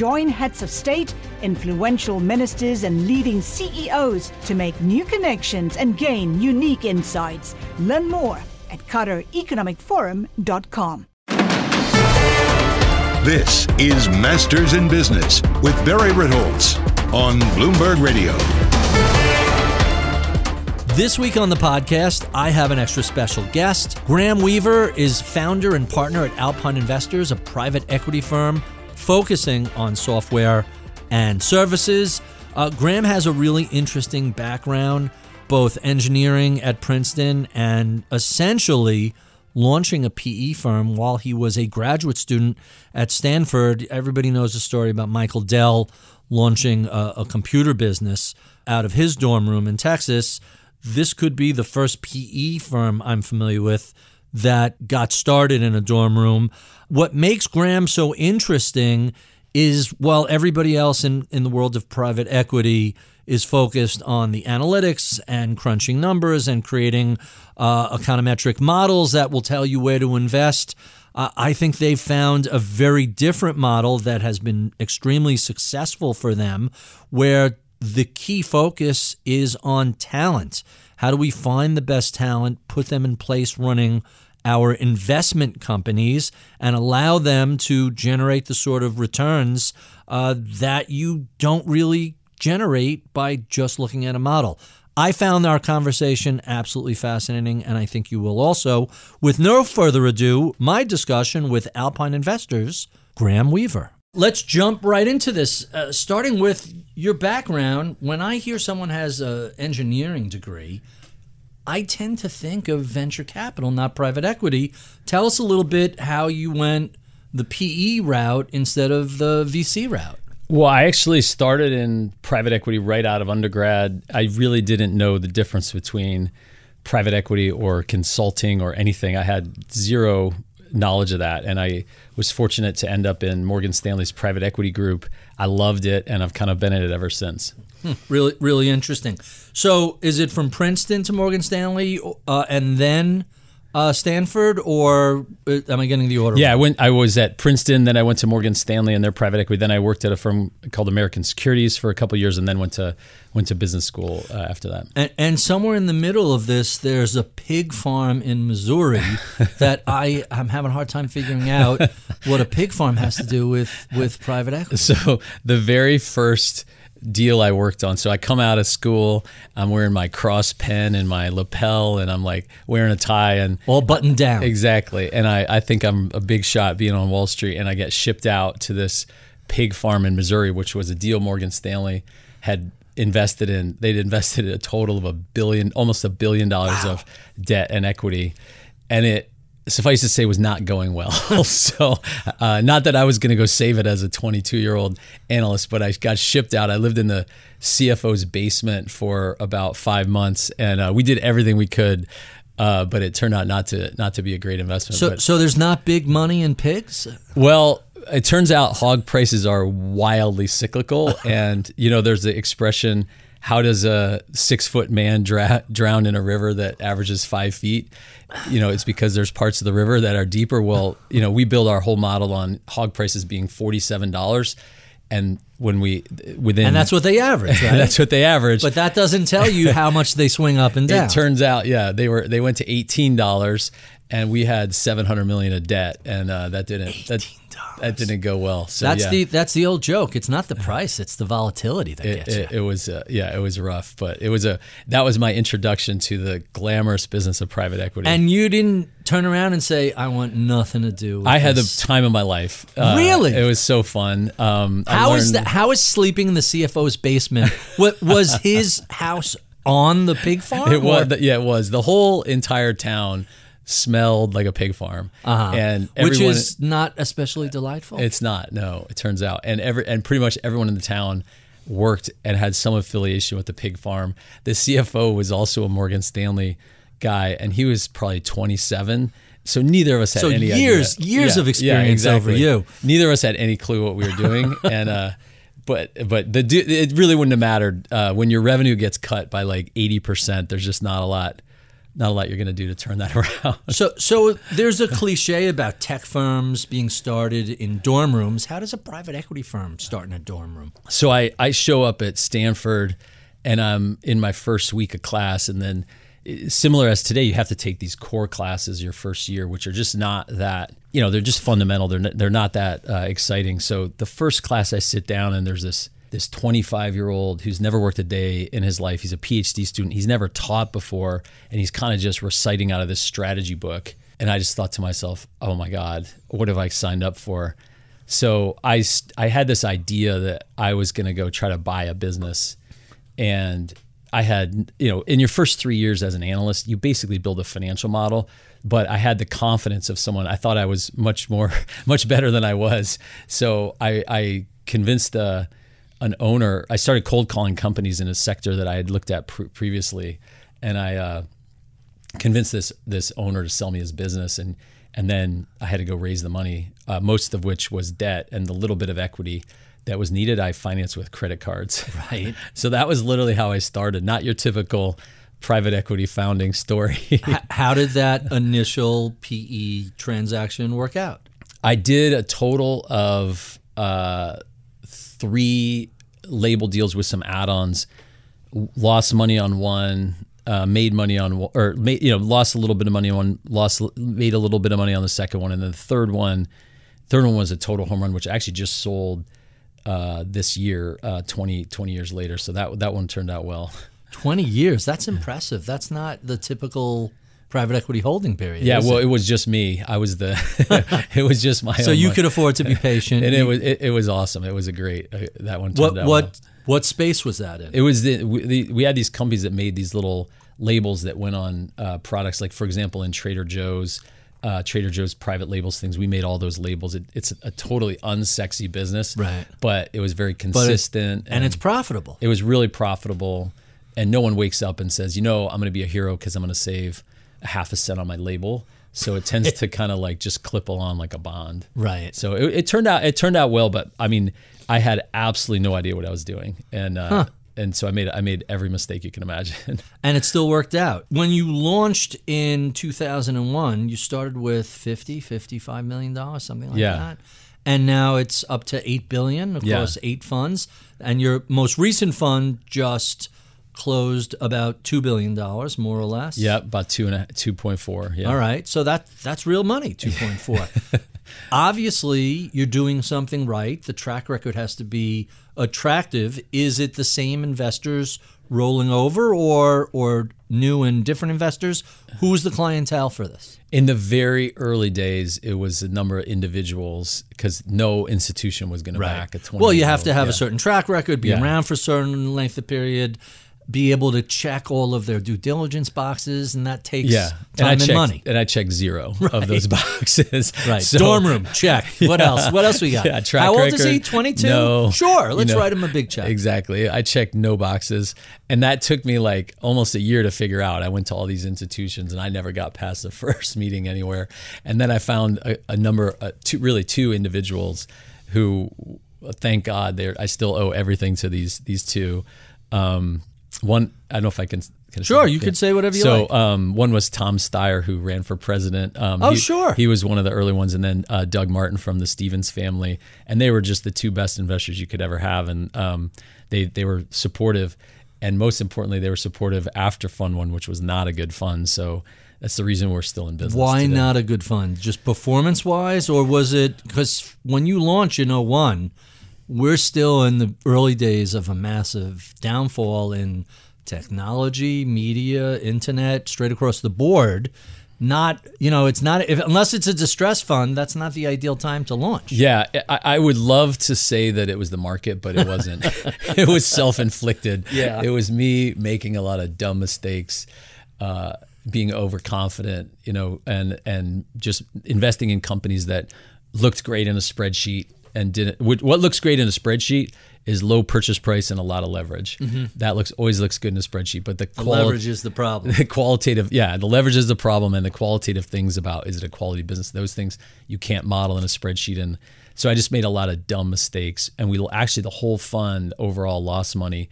Join heads of state, influential ministers, and leading CEOs to make new connections and gain unique insights. Learn more at QatarEconomicForum.com. This is Masters in Business with Barry Ritholtz on Bloomberg Radio. This week on the podcast, I have an extra special guest. Graham Weaver is founder and partner at Alpine Investors, a private equity firm focusing on software and services. Uh, Graham has a really interesting background, both engineering at Princeton and essentially launching a PE firm while he was a graduate student at Stanford. Everybody knows the story about Michael Dell launching a, a, computer business out of his dorm room in Texas. This could be the first PE firm I'm familiar with that got started in a dorm room. What makes Graham so interesting is while everybody else in, in the world of private equity is focused on the analytics and crunching numbers and creating uh, econometric models that will tell you where to invest. Uh, I think they've found a very different model that has been extremely successful for them, where the key focus is on talent. How do we find the best talent, put them in place running our investment companies, and allow them to generate the sort of returns uh, that you don't really generate by just looking at a model. I found our conversation absolutely fascinating, and I think you will also. With no further ado, my discussion with Alpine Investors, Graham Weaver. Let's jump right into this, uh, starting with your background. When I hear someone has an engineering degree, I tend to think of venture capital, not private equity. Tell us a little bit how you went the PE route instead of the VC route. Well, I actually started in private equity right out of undergrad. I really didn't know the difference between private equity or consulting or anything. I had zero knowledge of that. And I was fortunate to end up in Morgan Stanley's private equity group. I loved it, and I've kind of been in it ever since. Hmm, really, really interesting. So, is it from Princeton to Morgan Stanley, uh, and then uh, Stanford, or uh, am I getting the order? Yeah, I went. I was at Princeton, then I went to Morgan Stanley and their private equity. Then I worked at a firm called American Securities for a couple years, and then went to went to business school uh, after that. And, and, somewhere in the middle of this, there's a pig farm in Missouri that I am having a hard time figuring out what a pig farm has to do with with private equity. So the very first deal I worked on. So I come out of school, I'm wearing my cross pen and my lapel, and I'm like wearing a tie and all buttoned down. Exactly. And I, I think I'm a big shot being on Wall Street, and I get shipped out to this pig farm in Missouri, which was a deal Morgan Stanley had invested in. They'd invested a total of a billion, almost a billion dollars wow. of debt and equity. And it suffice to say, was not going well. so, uh, not that I was going to go save it as a 22 year old analyst, but I got shipped out. I lived in the CFO's basement for about five months, and uh, we did everything we could. Uh, but it turned out not to not to be a great investment. So, but, so there's not big money in pigs. Well, it turns out hog prices are wildly cyclical, and you know there's the expression how does a six foot man dra- drown in a river that averages five feet? You know, it's because there's parts of the river that are deeper. Well, you know, we build our whole model on hog prices being forty seven dollars, and when we within and that's what they average, right? that's what they average. But that doesn't tell you how much they swing up and down. It turns out, yeah, they were they went to eighteen dollars, and we had 700 million of debt, and uh, that didn't that, that didn't go well. So That's yeah. the that's the old joke. It's not the price; it's the volatility that it, gets you. it, it was uh, yeah it was rough but it was a that was my introduction to the glamorous business of private equity and you didn't turn around and say, "I want nothing to do." with i had the time of my life Uh, Really? it was so fun um How is learned- that? How is sleeping in the CFO's basement? what was his house on the pig farm? it was or- yeah it was the whole entire town smelled like a pig farm Uh-huh. and which everyone, is not especially delightful. It's not. No, it turns out, and every and pretty much everyone in the town worked and had some affiliation with the pig farm. The CFO was also a Morgan Stanley guy, and he was probably 27. So neither of us had So any years- idea. years of experience over you. Neither of us had any clue what we were doing, and uh, but but the it really wouldn't have mattered uh, when your revenue gets cut by like 80 percent. There's just not a lot. Not a lot you're going to do to turn that around. so, so there's a cliche about tech firms being started in dorm rooms. How does a private equity firm start in a dorm room? So I, I show up at Stanford and I'm in my first week of class. And then, eh, similar as today, you have to take these core classes your first year, which are just not that, you know, they're just fundamental. They're, not, they're not that uh, exciting. So the first class I sit down and there's this. This 25 year old who's never worked a day in his life. He's a PhD student. He's never taught before. And he's kind of just reciting out of this strategy book. And I just thought to myself, oh my God, what have I signed up for? So I, I had this idea that I was going to go try to buy a business. And I had, you know, in your first three years as an analyst, you basically build a financial model. But I had the confidence of someone. I thought I was much more, much better than I was. So I, I convinced uh, an owner. I started cold calling companies in a sector that I had looked at pre- previously, and I uh, convinced this this owner to sell me his business and and then I had to go raise the money, uh, most of which was debt and the little bit of equity that was needed. I financed with credit cards. Right. so that was literally how I started. Not your typical private equity founding story. How did that initial PE transaction work out? I did a total of uh, three label deals with some add-ons. Lost money on one, uh, made money on or made, you know lost a little bit of money on one, lost made a little bit of money on the second one, and then the third one, third one was a total home run, which actually just sold uh, this year, uh, 20, 20 years later. So that that one turned out well. 20 years. That's impressive. That's not the typical private equity holding period. Yeah, well, it? it was just me. I was the. it was just my. so you money. could afford to be patient. and it was it, it was awesome. It was a great uh, that one. What out what well. what space was that in? It was the we, the we had these companies that made these little labels that went on uh, products. Like for example, in Trader Joe's, uh, Trader Joe's private labels things. We made all those labels. It, it's a totally unsexy business, Right. But it was very But it- consistent, and it's profitable. it was really profitable. And no one wakes up and says, you know, I'm going to be a hero because I'm going to save half a cent on my label. So it tends to kind of like just clip along like a bond. Right. So it, it turned out it turned out well, but I mean, I had absolutely no idea what I was doing, and uh, and so I made I made every mistake you can imagine. and it still worked out. When you launched in 2001, you started with 50, 55 million dollars, something like Yeah. that. And now it's up to 8 billion across Yeah. 8 funds, and your most recent fund just closed about 2 billion dollars more or less. yeah, about two and a two point four. Yeah. All right. So that that's real money, 2.4. Obviously, you're doing something right. The track record has to be attractive. Is it the same investors rolling over or or new and different investors? Who's the clientele for this? In the very early days, it was a number of individuals because no institution was going to back a twenty. Well, you have to have yeah. a certain track record, be Yeah. around for a certain length of period, be able to check all of their due diligence boxes, and that takes yeah, time I and, checked, money. and I checked zero of those boxes. Right. So- Dorm room, check. What else? What else we got? Yeah, track How old record. is he? 22? No. Sure. Let's know, write him a big check. Exactly. I checked no boxes. And that took me like almost a year to figure out. I went to all these institutions and I never got past the first meeting anywhere. And then I found a, a number, uh, two, really two individuals who, thank God, I still owe everything to these these two. Um, one, I don't know if I can. can I Sure, you could say whatever you so, like. um, one was Tom Steyer, who ran for president. Um, Oh, he- sure. He was one of the early ones, and then uh, Doug Martin from the Stevens family, and they were just the two best investors you could ever have, and um, they they were supportive, and most importantly, they were supportive after Fund One, which was not a good fund. So that's the reason we're still in business. Why today. not a good fund? Just performance wise, or was it because when you launch in 01, we're still in the early days of a massive downfall in technology, media, internet, straight across the board. Not, you know, it's not, if, unless it's a distress fund, that's not the ideal time to launch. Yeah, I, I would love to say that it was the market, but it wasn't. it was self inflicted. Yeah. It was me making a lot of dumb mistakes, uh, being overconfident, you know, and and just investing in companies that looked great in a spreadsheet and didn't. What looks great in a spreadsheet is low purchase price and a lot of leverage. Mm-hmm. That looks always looks good in a spreadsheet, but the, The quali- leverage is the problem. the qualitative yeah the leverage is the problem and the qualitative things about is it a quality business those things you can't model in a spreadsheet and so i just made a lot of dumb mistakes and we actually the whole fund overall lost money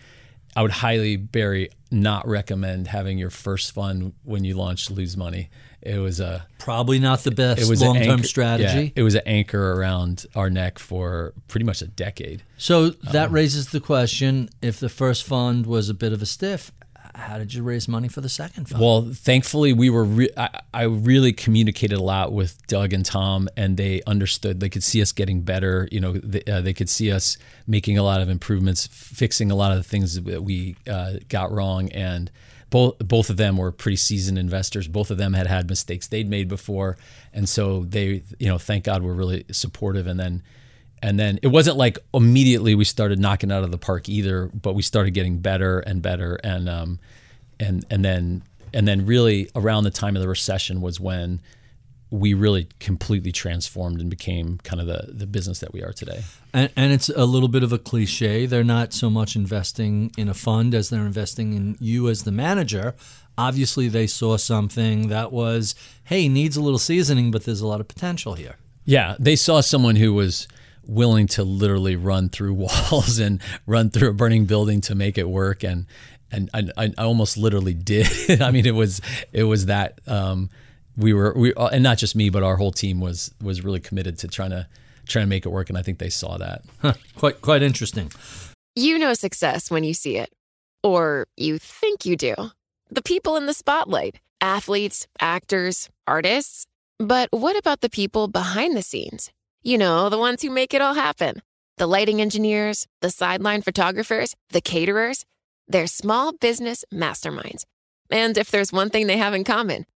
i would highly barry not recommend having your first fund when you launch lose money it was a Probably not the best it was long term strategy. yeah, it was an anchor around our neck for pretty much a decade So that raises the question: If the first fund was a bit of a stiff, how did you raise money for the second fund? Well, thankfully, we were. Re- I, I really communicated a lot with Doug and Tom, and they understood. They could see us getting better. You know, they, uh, they could see us making a lot of improvements, fixing a lot of the things that we uh, got wrong, and both both of them were pretty seasoned investors. Both of them had had mistakes they'd made before, and so they, you know, thank God, were really supportive. And then and then it wasn't like immediately we started knocking out of the park either, but we started getting better and better, and um, and and then and then really around the time of the recession was when we really completely transformed and became kind of the the business that we are today. And, and it's a little bit of a cliche. They're not so much investing in a fund as they're investing in you as the manager. Obviously, they saw something that was, hey, needs a little seasoning, but there's a lot of potential here. Yeah, they saw someone who was willing to literally run through walls and run through a burning building to make it work, and and I, I almost literally did. I mean, it was it was that um, we were we uh, and not just me, but our whole team was was really committed to trying to trying to make it work, and I think they saw that. Huh, quite quite interesting. You know success when you see it. Or you think you do. The people in the spotlight athletes, actors, artists. But what about the people behind the scenes? You know, the ones who make it all happen the lighting engineers, the sideline photographers, the caterers. They're small business masterminds. And if there's one thing they have in common,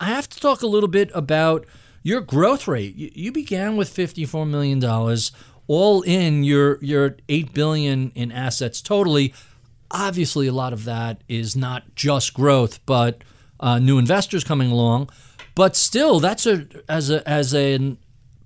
I have to talk a little bit about your growth rate. You, began with fifty-four million dollars, all in. You're you're eight billion in assets totally. Obviously, a lot of that is not just growth, but uh, new investors coming along. But still, that's a as a as a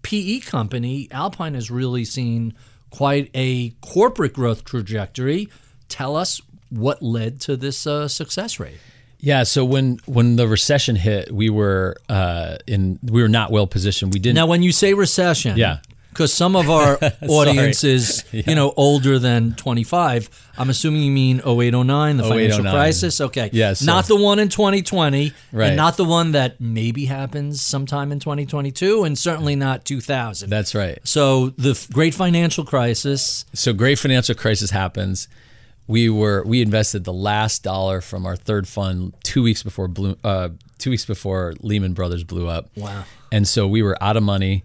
PE company, Alpine has really seen quite a corporate growth trajectory. Tell us what led to this uh, success rate. Yeah, so when when the recession hit, we were uh, in we were not well positioned. We didn't. Now, when you say recession, Yeah. because some of our audience is Yeah. you know older than 25. I'm assuming you mean 0809, the 08, financial 09. crisis. Okay, Yeah, so- not the one in 2020, Right. and not the one that maybe happens sometime in 2022, and certainly not 2000. That's right. so the f- great financial crisis. So great financial crisis happens. We were we invested the last dollar from our third fund two weeks before Blue, uh, two weeks before Lehman Brothers blew up. Wow. And so we were out of money,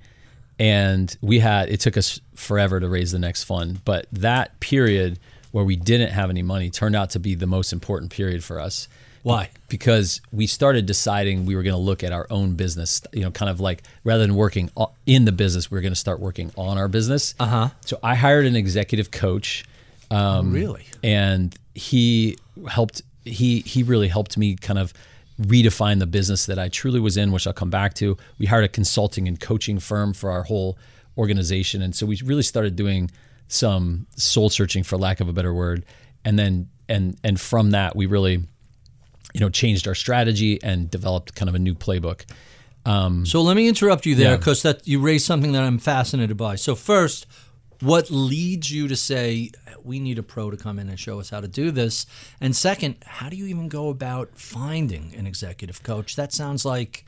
and we had it took us forever to raise the next fund. But that period where we didn't have any money turned out to be the most important period for us. Why? Because we started deciding we were going to look at our own business. You know, kind of like rather than working in the business, we were going to start working on our business. Uh Uh-huh. huh. So I hired an executive coach. Um, Really? and he helped he he really helped me kind of redefine the business that I truly was in, which I'll come back to. We hired a consulting and coaching firm for our whole organization, and so we really started doing some soul searching, for lack of a better word, and then and and from that we really you know changed our strategy and developed kind of a new playbook. Um, So let me interrupt you there Yeah. because that you raised something that I'm fascinated by. So first, what leads you to say we need a pro to come in and show us how to do this? And second, how do you even go about finding an executive coach? That sounds like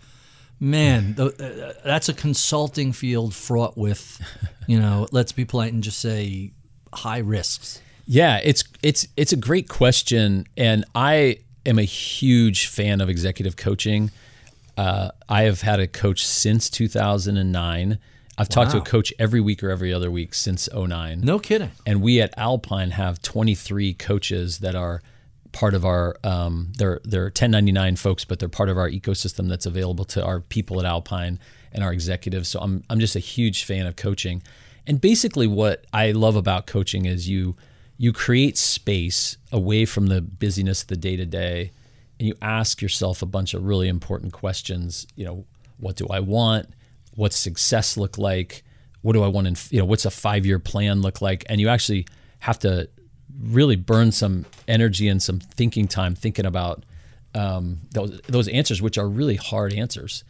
man, th- uh, that's a consulting field fraught with, you know, let's be polite and just say high risks. Yeah, it's it's it's a great question, and I am a huge fan of executive coaching. Uh, I have had a coach since 2009. I've talked to a coach every week or every other week since 09. No kidding. And we at Alpine have 23 coaches that are part of our um, they're they're 1099 folks, but they're part of our ecosystem that's available to our people at Alpine and our executives. So I'm I'm just a huge fan of coaching. And basically what I love about coaching is you you create space away from the busyness of the day to day and you ask yourself a bunch of really important questions, you know, what do I want? What's success look like? What do I want in, you know, what's a 5-year plan look like? And you actually have to really burn some energy and some thinking time thinking about um, those those answers, which are really hard answers,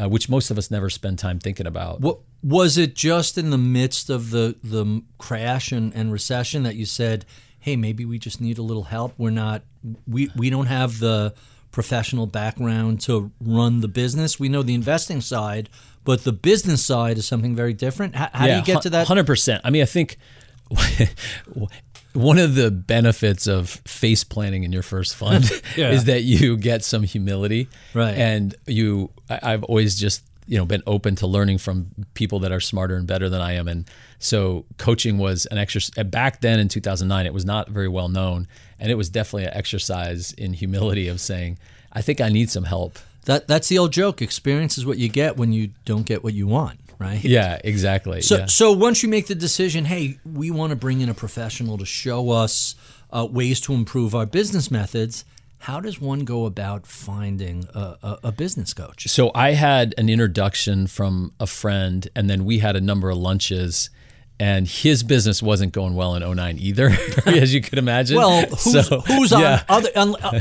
uh, which most of us never spend time thinking about. What was it just in the midst of the the crash and, and recession that you said, "Hey, maybe we just need a little help. We're not we we don't have the professional background to run the business. We know the investing side, but the business side is something very different. How, how do you get to that? Hundred percent. I mean, I think one of the benefits of face planning in your first fund Yeah. is that you get some humility, Right. And you, I- I've always just you know been open to learning from people that are smarter and better than I am, and so coaching was an exercise. Back then in 2009, it was not very well known, and it was definitely an exercise in humility of saying, I think I need some help. That that's the old joke. Experience is what you get when you don't get what you want, right? Yeah, exactly. So, yeah. so once you make the decision, hey, we want to bring in a professional to show us uh, ways to improve our business methods. How does one go about finding a, a, a business coach? So I had an introduction from a friend, and then we had a number of lunches. And his business wasn't going well in 09 either, as you could imagine. Well, who's, So, who's yeah. on other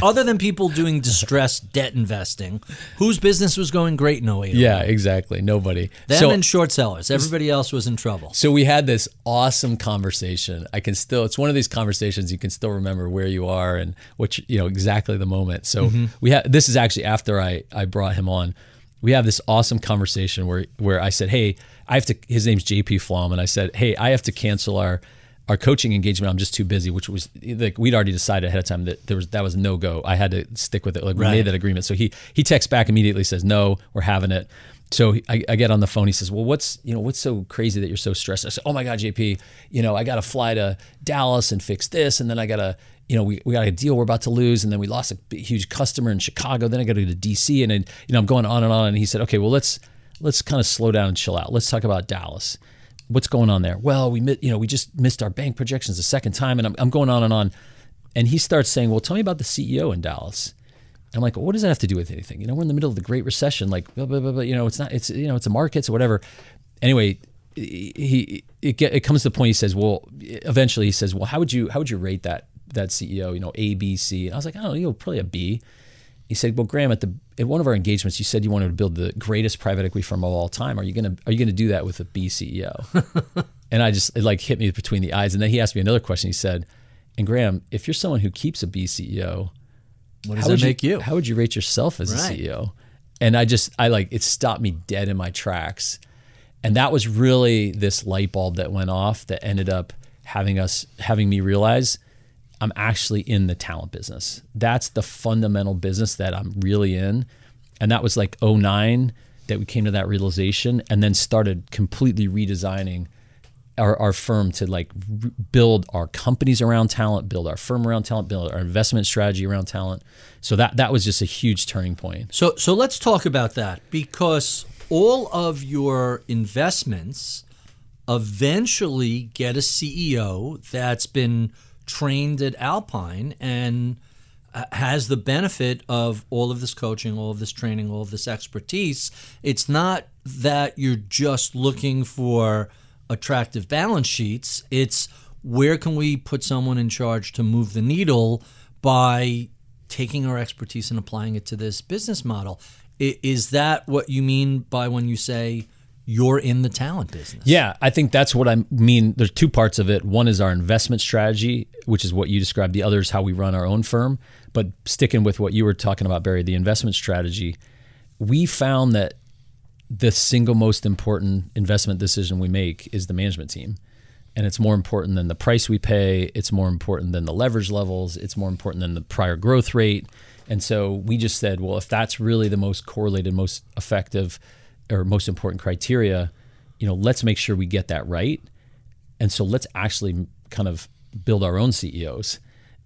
other than people doing distressed debt investing? Whose business was going great in 08? Yeah, exactly. Nobody. them so, and short sellers. Everybody else was in trouble. so we had this awesome conversation. I can still, it's one of these conversations you can still remember where you are and what, you, you know, exactly the moment. So Mm-hmm. we had, this is actually after I, I brought him on. We have this awesome conversation where, where I said, Hey, I have to, his name's JP Flom. And I said, Hey, I have to cancel our, our coaching engagement. I'm just too busy, which was like, we'd already decided ahead of time that there was, that was no go. I had to stick with it. Like we Right. made that agreement. So he, he texts back immediately says, no, we're having it. So I, I get on the phone. He says, "Well, what's you know what's so crazy that you're so stressed?" I said, "Oh my God, JP, you know I got to fly to Dallas and fix this, and then I got to you know we, we got a deal we're about to lose, and then we lost a huge customer in Chicago. Then I got to go to DC, and then, you know I'm going on and on." And he said, "Okay, well let's let's kind of slow down and chill out. Let's talk about Dallas. What's going on there? Well, we you know we just missed our bank projections the second time, and I'm, I'm going on and on." And he starts saying, "Well, tell me about the CEO in Dallas." I'm like, what does that have to do with anything? You know, we're in the middle of the Great Recession. Like, blah, blah, blah, you know, it's not. It's you know, it's a markets or whatever. Anyway, he it get, it comes to the point. He says, well, eventually he says, well, how would you how would you rate that that CEO? You know, A, B, C. And I was like, oh, you know, probably a B. He said, well, Graham, at the at one of our engagements, you said you wanted to build the greatest private equity firm of all time. Are you gonna are you gonna do that with a B CEO? and I just it like hit me between the eyes. And then he asked me another question. He said, and Graham, if you're someone who keeps a B CEO, What does how that would make you? How would you rate yourself as Right. a CEO? And I just, I like, it stopped me dead in my tracks. And that was really this light bulb that went off that ended up having us, having me realize I'm actually in the talent business. That's the fundamental business that I'm really in. And that was like 09 that we came to that realization and then started completely redesigning our, our firm to like r- build our companies around talent, build our firm around talent, build our investment strategy around talent. So that that was just a huge turning point. So so let's talk about that because all of your investments eventually get a CEO that's been trained at Alpine and uh, has the benefit of all of this coaching, all of this training, all of this expertise. It's not that you're just looking for attractive balance sheets. It's where can we put someone in charge to move the needle by taking our expertise and applying it to this business model. Is that what you mean by when you say you're in the talent business? Yeah, I think that's what I mean. There's two parts of it. One is our investment strategy, which is what you described. The other is how we run our own firm. But sticking with what you were talking about, Barry, the investment strategy, we found that the single most important investment decision we make is the management team. And it's more important than the price we pay. It's more important than the leverage levels. It's more important than the prior growth rate. And so we just said, well, if that's really the most correlated, most effective, or most important criteria, you know, let's make sure we get that right. And so let's actually kind of build our own CEOs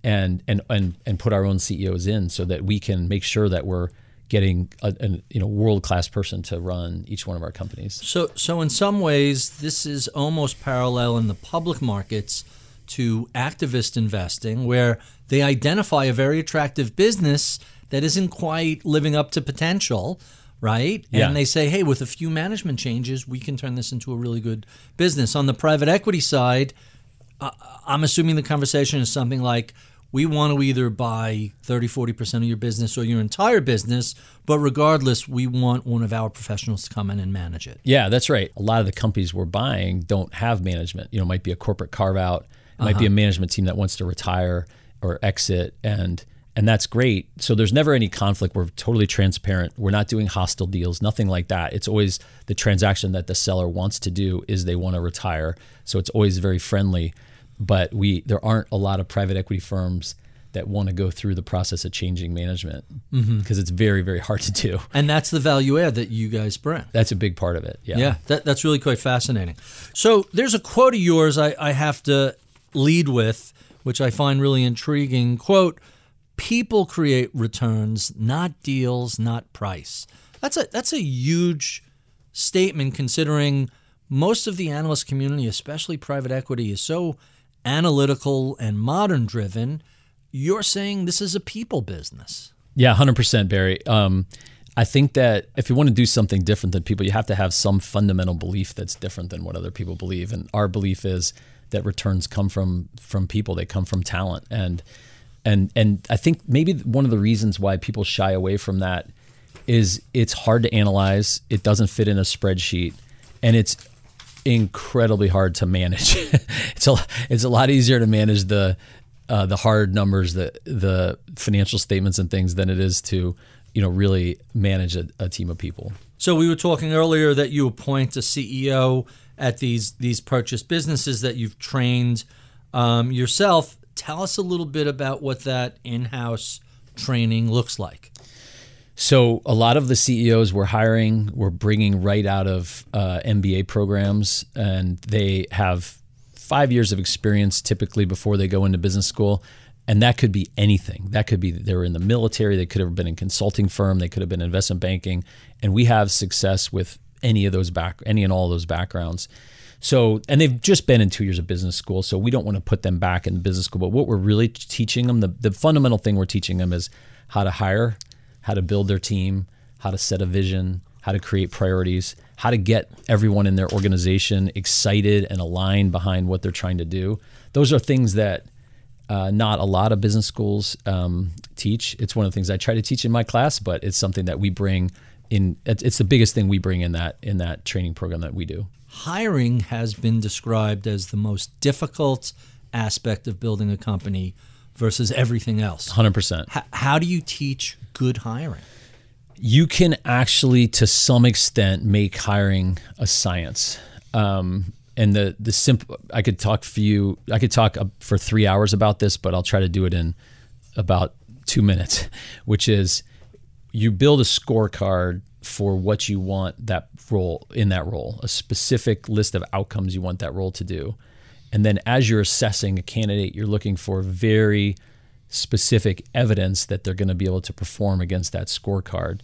and and and and put our own CEOs in so that we can make sure that we're getting a, a you know world class person to run each one of our companies. So, so in some ways, this is almost parallel in the public markets to activist investing, where they identify a very attractive business that isn't quite living up to potential, right? Yeah. And they say, hey, with a few management changes, we can turn this into a really good business. On the private equity side, uh, I'm assuming the conversation is something like, we want to either buy 30, 40% of your business or your entire business, but regardless, we want one of our professionals to come in and manage it. Yeah, that's right. A lot of the companies we're buying don't have management. You know, it might be a corporate carve out. It might be a management team that wants to retire or exit and and that's great. So there's never any conflict. We're totally transparent. We're not doing hostile deals, nothing like that. It's always the transaction that the seller wants to do is they want to retire. So it's always very friendly. But we there aren't a lot of private equity firms that want to go through the process of changing management mm-hmm. because it's very very hard to do. And that's the value add that you guys bring. That's a big part of it. Yeah. Yeah, that, that's really quite fascinating. So there's a quote of yours I, I have to lead with, which I find really intriguing. Quote, people create returns, not deals, not price. That's a that's a huge statement considering most of the analyst community, especially private equity, is so analytical and modern driven. You're saying this is a people business. Yeah, hundred percent, Barry. Um, I think that if you want to do something different than people, you have to have some fundamental belief that's different than what other people believe. And our belief is that returns come from from people; they come from talent. And and and I think maybe one of the reasons why people shy away from that is it's hard to analyze. It doesn't fit in a spreadsheet, and it's incredibly hard to manage. it's a it's a lot easier to manage the uh, the hard numbers, the the financial statements and things than it is to you know really manage a, a team of people. So we were talking earlier that you appoint a CEO at these these purchased businesses that you've trained um, yourself. Tell us a little bit about what that in-house training looks like. So a lot of the CEOs we're hiring, we're bringing right out of uh, MBA programs, and they have five years of experience typically before they go into business school. And that could be anything. That could be they were in the military, they could have been in consulting firm, they could have been investment banking, and we have success with any of those back, any and all of those backgrounds. So, and they've just been in two years of business school, so we don't want to put them back in business school. But what we're really teaching them, the, the fundamental thing we're teaching them is how to hire, how to build their team, how to set a vision, how to create priorities, how to get everyone in their organization excited and aligned behind what they're trying to do. Those are things that uh, not a lot of business schools um, teach. It's one of the things I try to teach in my class, but it's something that we bring in. It's the biggest thing we bring in that in that training program that we do. Hiring has been described as the most difficult aspect of building a company versus everything else. Hundred percent. How do you teach good hiring? You can actually, to some extent, make hiring a science. Um, and the the simple I could talk for you I could talk for 3 hours about this but I'll try to do it in about 2 minutes which is you build a scorecard for what you want that role in that role a specific list of outcomes you want that role to do. And then as you're assessing a candidate you're looking for very specific evidence that they're going to be able to perform against that scorecard.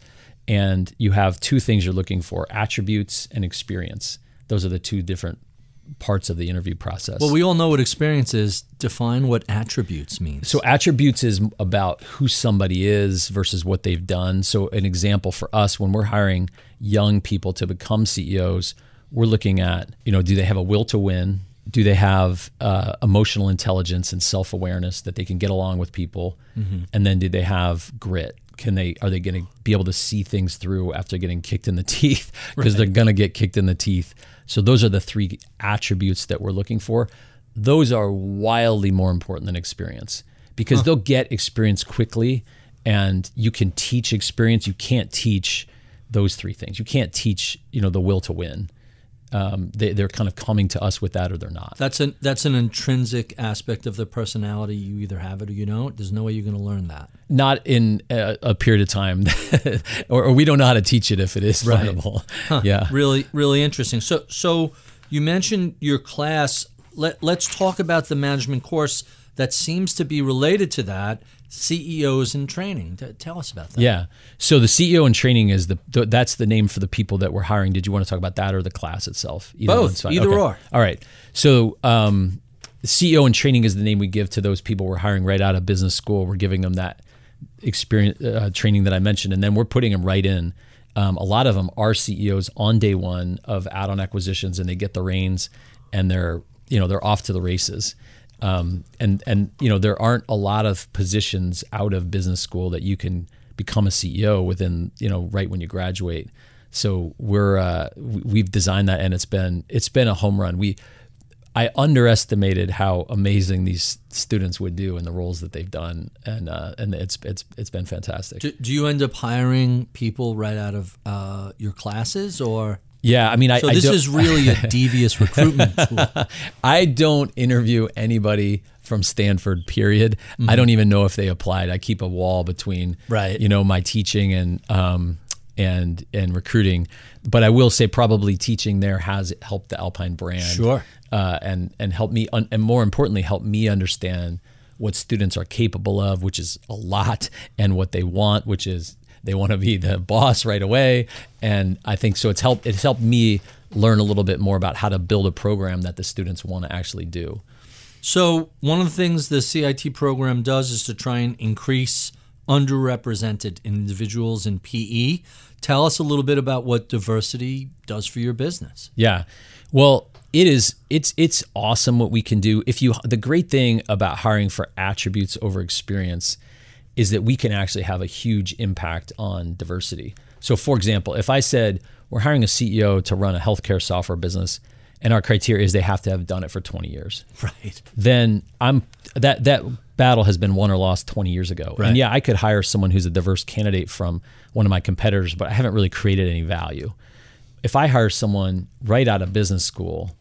And you have two things you're looking for attributes and experience. Those are the two different parts of the interview process. Well, we all know what experience is. Define what attributes means. So attributes is about who somebody is versus what they've done. So an example for us when we're hiring young people to become CEOs, we're looking at, you know, do they have a will to win? Do they have uh, emotional intelligence and self-awareness that they can get along with people? Mm-hmm. And then do they have grit? Can they are they going to be able to see things through after getting kicked in the teeth because right. they're going to get kicked in the teeth? So those are the three attributes that we're looking for. Those are wildly more important than experience because huh. they'll get experience quickly and you can teach experience. You can't teach those three things. You can't teach, you know, the will to win um, they, are kind of coming to us with that or they're not. That's an that's an intrinsic aspect of the personality. You either have it or you don't. There's no way you're going to learn that. Not in a, a period of time, or, or, we don't know how to teach it if it is right. Huh. Yeah, really, really interesting. So, so you mentioned your class. Let Let's talk about the management course that seems to be related to that CEOs in training. Tell us about that. Yeah. So the CEO in training is the that's the name for the people that we're hiring. Did you want to talk about that or the class itself? Either Both. Either okay. or. All right. So um, CEO in training is the name we give to those people we're hiring right out of business school. We're giving them that experience uh, training that I mentioned, and then we're putting them right in. Um, a lot of them are CEOs on day one of add-on acquisitions, and they get the reins, and they're you know they're off to the races. Um, and and you know there aren't a lot of positions out of business school that you can become a CEO within you know right when you graduate. So we're uh, we've designed that, and it's been it's been a home run. We I underestimated how amazing these students would do in the roles that they've done, and uh, and it's it's it's been fantastic. Do, do, you end up hiring people right out of uh, your classes, or yeah, I mean, I, so I this is really a devious recruitment tool. I don't interview anybody from Stanford. Period. Mm-hmm. I don't even know if they applied. I keep a wall between, right. you know, my teaching and um, and and recruiting. But I will say, probably teaching there has helped the Alpine brand, sure, uh, and and help me, un- and more importantly, help me understand what students are capable of, which is a lot, and what they want, which is they want to be the boss right away. And I think so. It's helped. It's helped me learn a little bit more about how to build a program that the students want to actually do. So one of the things the CIT program does is to try and increase underrepresented individuals in PE. Tell us a little bit about what diversity does for your business. Yeah. Well, it is it's it's awesome what we can do. If you the great thing about hiring for attributes over experience is that we can actually have a huge impact on diversity. So, for example, if I said we're hiring a CEO to run a healthcare software business, and our criteria is they have to have done it for 20 years, right? Then I'm that that battle has been won or lost 20 years ago. Right. And yeah, I could hire someone who's a diverse candidate from one of my competitors, but I haven't really created any value. If I hire someone right out of business school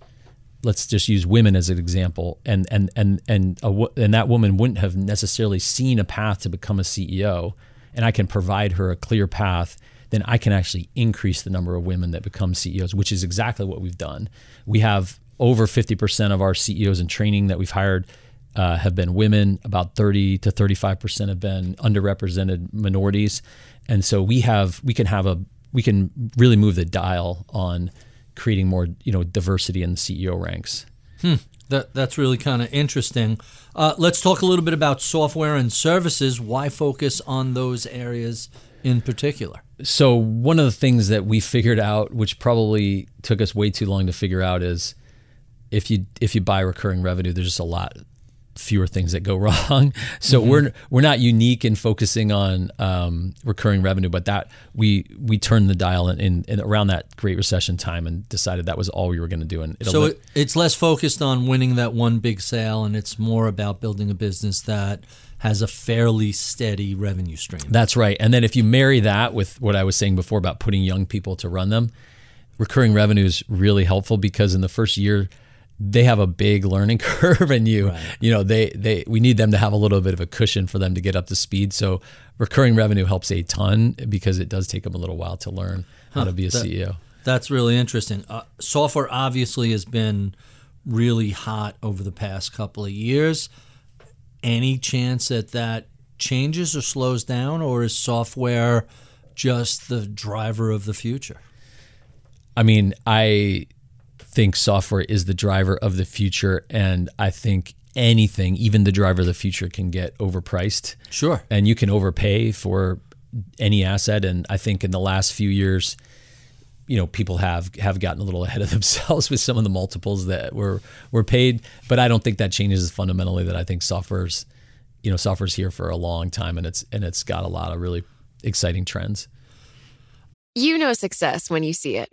let's just use women as an example, and and and and a, and that woman wouldn't have necessarily seen a path to become a CEO, and I can provide her a clear path, then I can actually increase the number of women that become CEOs, which is exactly what we've done. We have over 50% of our CEOs in training that we've hired uh, have been women. About 30 to 35% have been underrepresented minorities, and so we have we can have a we can really move the dial on creating more you know diversity in the CEO ranks. Hmm. That that's really kind of interesting. Uh, let's talk a little bit about software and services. Why focus on those areas in particular? So one of the things that we figured out, which probably took us way too long to figure out, is if you if you buy recurring revenue, there's just a lot fewer things that go wrong. So Mm-hmm. we're we're not unique in focusing on um, recurring revenue, but that we we turned the dial in, in, in around that Great Recession time and decided that was all we were going to do. And it'll So li- it's less focused on winning that one big sale, and it's more about building a business that has a fairly steady revenue stream. That's right. And then if you marry that with what I was saying before about putting young people to run them, recurring revenue is really helpful because in the first year they have a big learning curve and you you know they they we need them to have a little bit of a cushion for them to get up to speed. So recurring revenue helps a ton because it does take them a little while to learn how to be a That- CEO. That's really interesting. Uh, software obviously has been really hot over the past couple of years. Any chance that that changes or slows down, or is software just the driver of the future? I mean, I think software is the driver of the future, and I think anything, even the driver of the future, can get overpriced. Sure. And you can overpay for any asset. And I think in the last few years, you know, people have have gotten a little ahead of themselves with some of the multiples that were were paid. But I don't think that changes fundamentally. That I think software's, you know, software's here for a long time, and it's and it's got a lot of really exciting trends. You know success when you see it.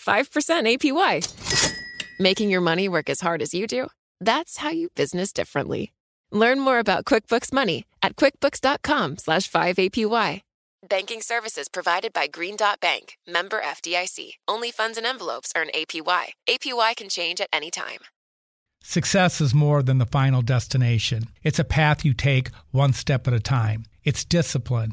5% APY. Making your money work as hard as you do? That's how you business differently. Learn more about QuickBooks Money at quickbooks.com slash 5APY. Banking services provided by Green Dot Bank, member FDIC. Only funds and envelopes earn APY. APY can change at any time. Success is more than the final destination. It's a path you take one step at a time. It's discipline,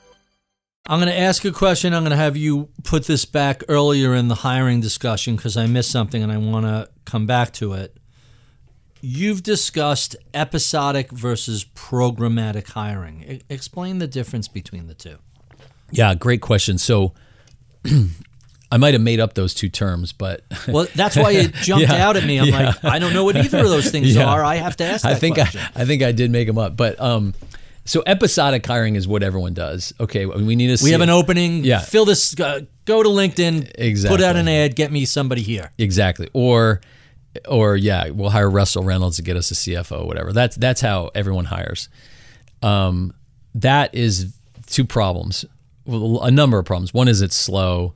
I'm going to ask a question. I'm going to have you put this back earlier in the hiring discussion because I missed something and I want to come back to it. You've discussed episodic versus programmatic hiring. E- explain the difference between the two. Yeah, great question. So I might have made up those two terms, but Well, that's why it jumped Yeah, out at me. I'm yeah. like, I don't know what either of those things Yeah. are. I have to ask that I think question. I, I think I did make them up, but um, so episodic hiring is what everyone does. Okay, we need to. We have an opening. Yeah. Fill this. Uh, go to LinkedIn. Exactly. Put out an ad. Get me somebody here. Exactly. Or or yeah, we'll hire Russell Reynolds to get us a CFO, whatever. That's that's how everyone hires. Um, that is two problems. Well, a number of problems. One is it's slow,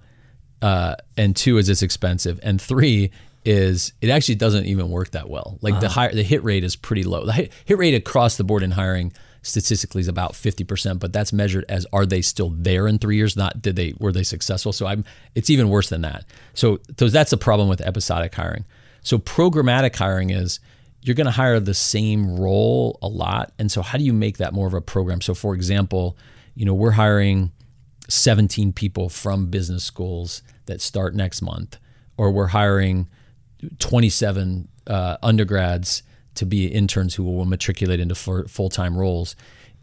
uh, and two is it's expensive, and three is it actually doesn't even work that well. Like the hire, the hit rate is pretty low. The hit, hit rate across the board in hiring statistically is about 50%, but that's measured as are they still there in 3 years, not did they were they successful. So I'm it's even worse than that. So so that's a problem with episodic hiring. So programmatic hiring is you're going to hire the same role a lot, and so how do you make that more of a program? So for example, you know, we're hiring 17 people from business schools that start next month, or we're hiring 27 uh, undergrads to be interns who will matriculate into full time roles.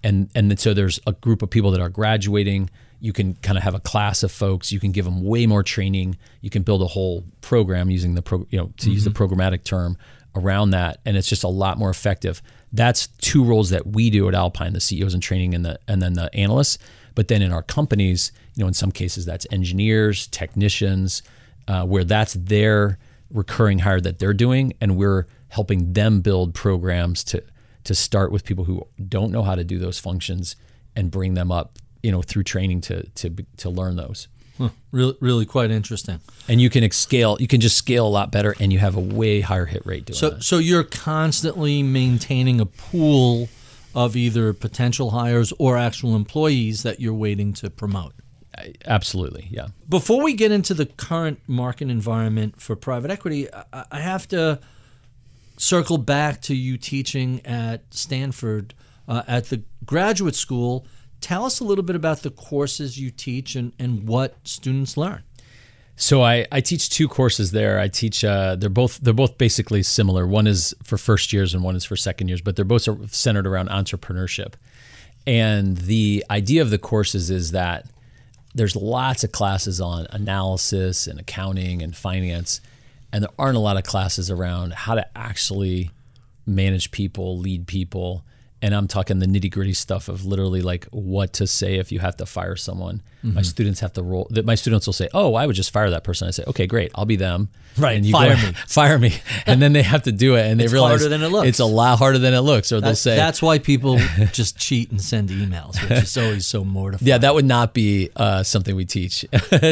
And, and then, so there's a group of people that are graduating. You can kind of have a class of folks. You can give them way more training. You can build a whole program using the pro, you know, to mm-hmm. use the mm-hmm. programmatic term around that, and it's just a lot more effective. That's two roles that we do at Alpine: the CEOs and training, and the and then the analysts. But then in our companies, you know, in some cases that's engineers, technicians, uh, where that's their recurring hire that they're doing, and we're helping them build programs to to start with people who don't know how to do those functions and bring them up, you know, through training to to to learn those. Huh. Really, really quite interesting. And you can scale. You can just scale a lot better, and you have a way higher hit rate doing so, that. So you're constantly maintaining a pool of either potential hires or actual employees that you're waiting to promote. Absolutely, yeah. Before we get into the current market environment for private equity, I have to circle back to you teaching at Stanford uh, at the graduate school. Tell us a little bit about the courses you teach and, and what students learn. So I, I teach two courses there. I teach uh, they're both they're both basically similar. One is for first years and one is for second years, but they're both centered around entrepreneurship. And the idea of the courses is that there's lots of classes on analysis and accounting and finance, and there aren't a lot of classes around how to actually manage people, lead people, and I'm talking the nitty gritty stuff of literally like what to say if you have to fire someone. Mm-hmm. My students have to roll. That my students will say, "Oh, I would just fire that person." I say, "Okay, great, I'll be them." Right, and you fire go, me, fire me, and then they have to do it, and they it's realize harder than it looks. It's a lot harder than it looks, or that, they'll say that's why people just cheat and send emails, which is always so mortifying. Yeah, that would not be uh, something we teach.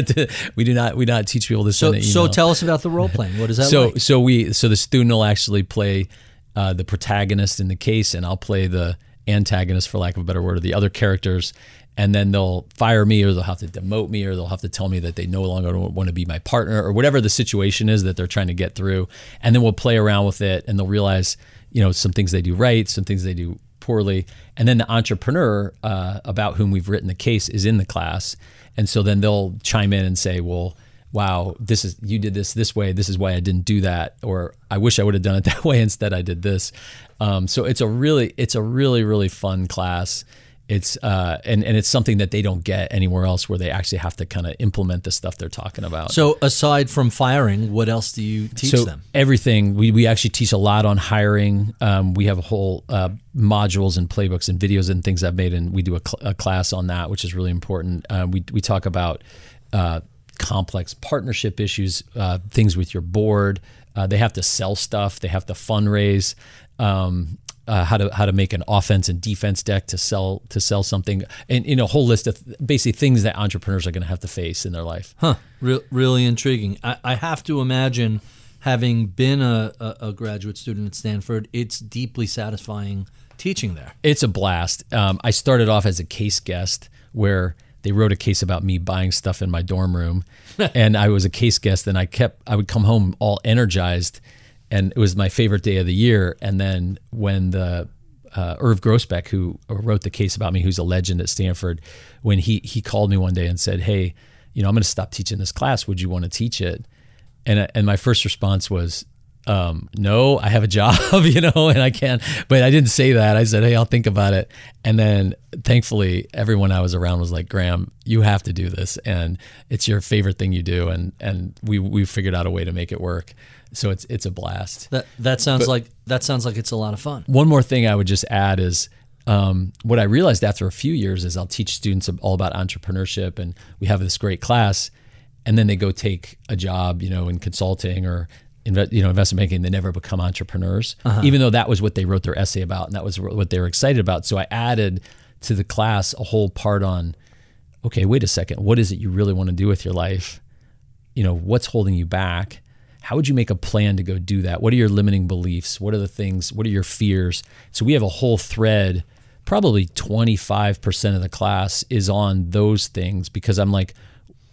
we do not we do not teach people to send so, an email. So tell us about the role playing. What is that? So like? so we so the student will actually play uh, the protagonist in the case, and I'll play the antagonist, for lack of a better word, or the other characters, and then they'll fire me or they'll have to demote me or they'll have to tell me that they no longer want to be my partner or whatever the situation is that they're trying to get through. And then we'll play around with it and they'll realize, you know, some things they do right, some things they do poorly. And then the entrepreneur uh, about whom we've written the case is in the class. And so then they'll chime in and say, well, wow, this is you did this this way. This is why I didn't do that, or I wish I would have done it that way. Instead, I did this. Um, so it's a really it's a really really fun class. It's uh, and and it's something that they don't get anywhere else, where they actually have to kind of implement the stuff they're talking about. So aside from firing, what else do you teach so them? Everything. We we actually teach a lot on hiring. Um, we have a whole uh, modules and playbooks and videos and things I've made, and we do a, cl- a class on that, which is really important. Uh, we we talk about uh, complex partnership issues, uh, things with your board. Uh, they have to sell stuff. They have to fundraise. Um, uh, how to how to make an offense and defense deck to sell to sell something, and you know, a whole list of basically things that entrepreneurs are going to have to face in their life. Huh. Re- really intriguing. I, I, have to imagine, having been a, a, a, graduate student at Stanford, it's deeply satisfying teaching there. It's a blast. Um, I started off as a case guest where they wrote a case about me buying stuff in my dorm room. And I was a case guest and I kept I would come home all energized and it was my favorite day of the year. And then when the uh, Irv Grousbeck who wrote the case about me who's a legend at Stanford when he he called me one day and said hey you know I'm going to stop teaching this class. Would you want to teach it? And and my first response was um, no, I have a job, you know, and I can't. But I didn't say that. I said, hey, I'll think about it. And then thankfully, everyone I was around was like, Graham, you have to do this, and it's your favorite thing you do, and and we we figured out a way to make it work. So it's it's a blast. That that sounds but like that sounds like it's a lot of fun. One more thing I would just add is. Um, what I realized after a few years is I'll teach students all about entrepreneurship, and we have this great class, and then they go take a job, you know, in consulting or you know investment banking they never become entrepreneurs uh-huh. even though that was what they wrote their essay about and that was what they were excited about. So i added to the class a whole part on okay wait a second what is it you really want to do with your life? You know what's holding you back? How would you make a plan to go do that? What are your limiting beliefs? What are the things what are your fears? So we have a whole thread probably 25% of the class is on those things because i'm like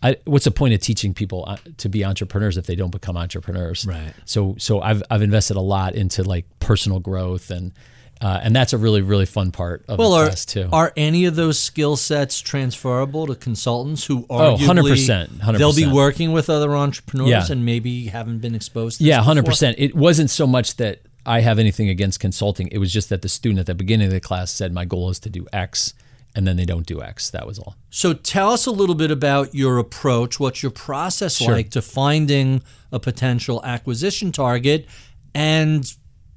I, what's the point of teaching people uh, to be entrepreneurs if they don't become entrepreneurs? Right. So, so I've I've invested a lot into like personal growth and Uh, and that's a really, really fun part of Well, the are, class too. are any of those skill sets transferable to consultants who Oh, arguably 100%, 100%. they'll be working with other entrepreneurs Yeah. and maybe haven't been exposed to yeah, 100%. It wasn't so much that I have anything against consulting. It was just that the student at the beginning of the class said, "My goal is to do X," and then they don't do X. That was all. So tell us a little bit about your approach. What's your process Sure. like to finding a potential acquisition target? And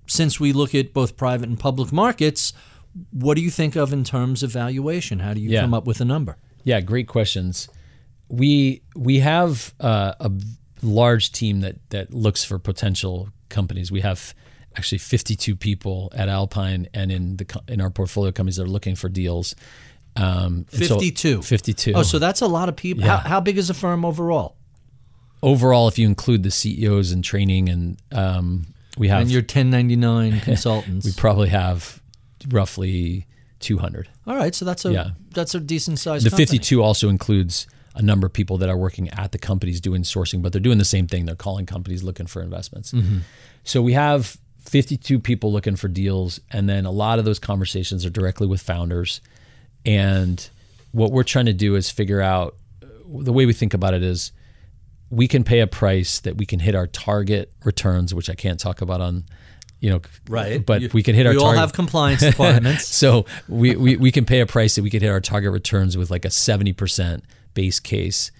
since we look at both private and public markets, what do you think of in terms of valuation? How do you Yeah. come up with a number? Yeah, great questions. We we have uh, a large team that that looks for potential companies. We have actually 52 people at Alpine and in the in our portfolio companies that are looking for deals. Um, and so- 52. 52. Oh, so that's a lot of people. Yeah. How, how big is the firm overall? overall, if you include the CEOs and training, and um, we have And your 1099 consultants. we probably have roughly 200. All right, so that's a Yeah. that's a decent size. The 52 also includes a number of people that are working at the companies doing sourcing, but they're doing the same thing. They're calling companies looking for investments. So we have 52 people looking for deals, and then a lot of those conversations are directly with founders. And what we're trying to do is figure out the way we think about it is we can pay a price that we can hit our target returns, which I can't talk about on, you know, Right. But You- we can hit our target. we all have compliance requirements. so we, we we can pay a price that we could hit our target returns with like a seventy percent base case,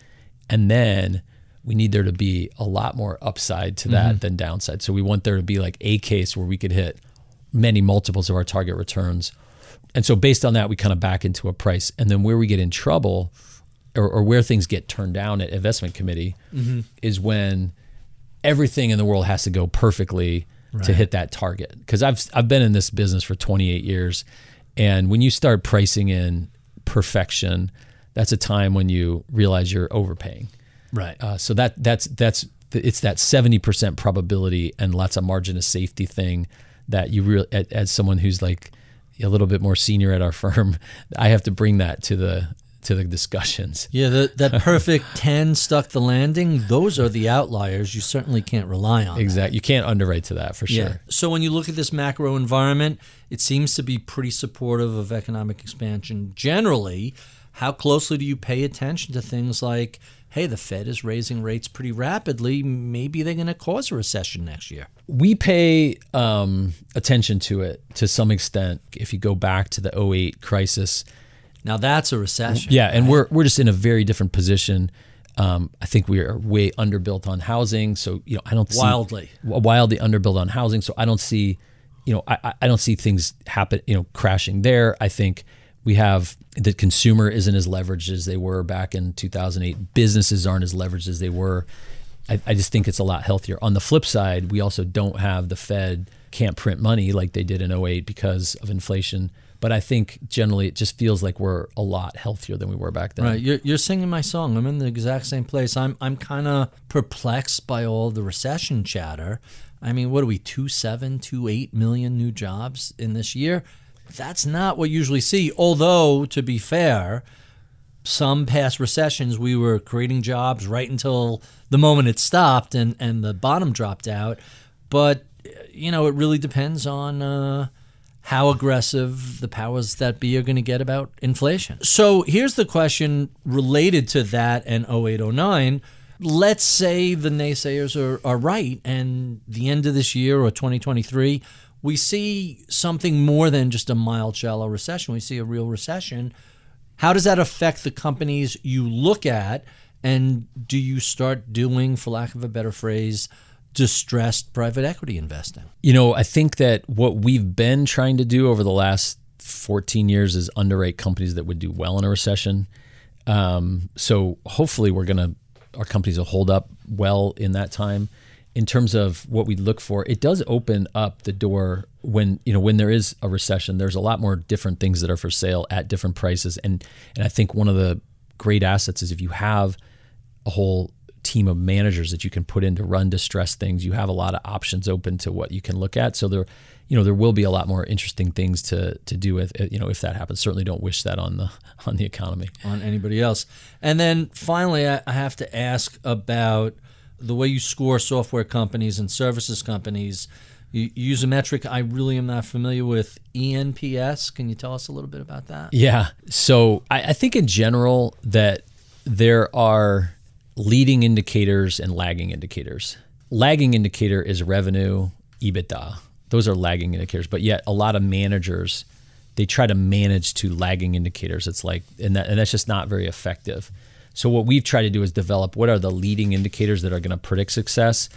and then we need there to be a lot more upside to that Mm-hmm. than downside. So we want there to be like a case where we could hit many multiples of our target returns. And so based on that, we kind of back into a price. And then where we get in trouble or, or where things get turned down at investment committee Mm-hmm. is when everything in the world has to go perfectly to hit that target. Because I've I've been in this business for 28 years, and when you start pricing in perfection, that's a time when you realize you're overpaying. right. Uh, so that that's that's it's that 70% probability and lots of margin of safety thing that you really as someone who's like a little bit more senior at our firm, I have to bring that to the to the discussions. Yeah, the, that perfect 10 stuck the landing, those are the outliers. You certainly can't rely on. that. Exactly. You can't underwrite to that for sure. Yeah. So when you look at this macro environment, it seems to be pretty supportive of economic expansion generally. How closely do you pay attention to things like, hey, the Fed is raising rates pretty rapidly. Maybe they're going to cause a recession next year? We pay um, attention to it to some extent. If you go back to the 08 crisis, Now that's a recession. Yeah, and we're we're just in a very different position. Um, I think we are way underbuilt on housing, so you know I don't see, Wildly. wildly underbuilt on housing. So I don't see, you know, I- I don't see things happen, you know, crashing there. I think we have the consumer isn't as leveraged as they were back in 2008. Businesses aren't as leveraged as they were. I, I just think it's a lot healthier. On the flip side, we also don't have the Fed can't print money like they did in 08 because of inflation. But I think generally it just feels like we're a lot healthier than we were back then. Right, you're, you're singing my song. I'm in the exact same place. I'm I'm kind of perplexed by all the recession chatter. I mean, what are we two seven, two eight million new jobs in this year? That's not what you usually see. Although, to be fair, some past recessions we were creating jobs right until the moment it stopped and and the bottom dropped out. But you know, it really depends on. Uh, how aggressive the powers that be are going to get about inflation. So here's the question related to that and 0809. Let's say the naysayers are, are right and the end of this year or 2023, we see something more than just a mild, shallow recession. We see a real recession. How does that affect the companies you look at? And do you start doing, for lack of a better phrase, distressed private equity investing? You know, I think that what we've been trying to do over the last 14 years is underwrite companies that would do well in a recession. Um, so hopefully, we're going to, our companies will hold up well in that time. In terms of what we look for, it does open up the door when you know when there is a recession. There's a lot more different things that are for sale at different prices, and and I think one of the great assets is if you have a whole team of managers that you can put in to run distressed things. You have a lot of options open to what you can look at. So there, you know, there will be a lot more interesting things to to do with you know if that happens. Certainly, don't wish that on the on the economy. on anybody else. And then finally, I I have to ask about the way you score software companies and services companies. You use a metric I really am not familiar with. ENPS. Can you tell us a little bit about that? Yeah. So I, I think in general that there are leading indicators and lagging indicators. Lagging indicator is revenue, EBITDA. Those are lagging indicators. But yet a lot of managers they try to manage to lagging indicators. It's like and that and that's just not very effective. So what we've tried to do is develop what are the leading indicators that are going to predict success.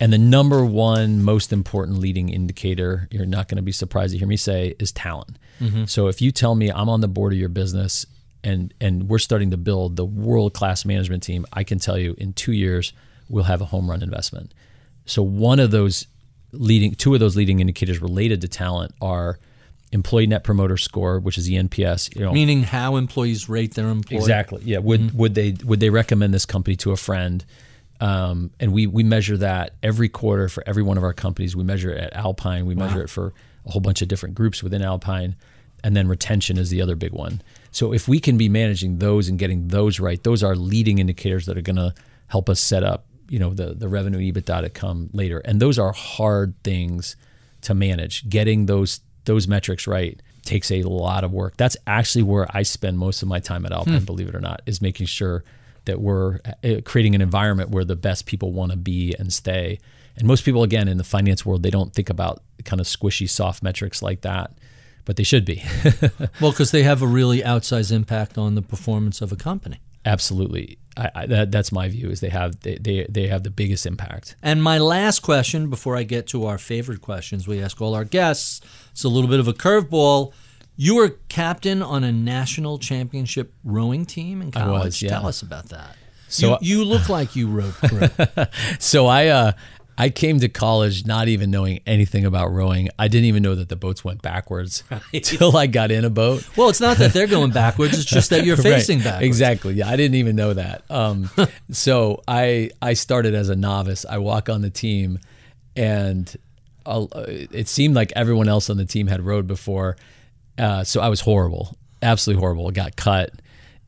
And the number one most important leading indicator, you're not going to be surprised to hear me say, is talent. Mm-hmm. So if you tell me I'm on the board of your business and and we're starting to build the world class management team, I can tell you in two years we'll have a home run investment. So one of those leading, two of those leading indicators related to talent are employee net promoter score, which is the NPS. You know, meaning how employees rate their employee. Exactly. Yeah. Would mm-hmm. would they would they recommend this company to a friend? Um, and we we measure that every quarter for every one of our companies. We measure it at Alpine. We wow. measure it for a whole bunch of different groups within Alpine, and then retention is the other big one. So if we can be managing those and getting those right, those are leading indicators that are going to help us set up, you know, the the revenue EBITDA to come later. And those are hard things to manage. Getting those those metrics right takes a lot of work. That's actually where I spend most of my time at Alpine, hmm. believe it or not, is making sure that we're uh, creating an environment where the best people want to be and stay. And most people, again, in the finance world, they don't think about kind of squishy, soft metrics like that but they should be. well, because they have a really outsized impact on the performance of a company. Absolutely. I, I, that, that's my view is they have they, they, they have the biggest impact. And my last question before I get to our favorite questions we ask all our guests, it's a little bit of a curveball. You were captain on a national championship rowing team in college. Was, yeah. Tell us about that. So you, you look like you rowed. so I uh, I came to college not even knowing anything about rowing. I didn't even know that the boats went backwards till I got in a boat. Well, it's not that they're going backwards; it's just that you're facing right. backwards. Exactly. Yeah, I didn't even know that. Um, so I I started as a novice. I walk on the team, and uh, it seemed like everyone else on the team had rowed before. Uh, so I was horrible, absolutely horrible. Got cut,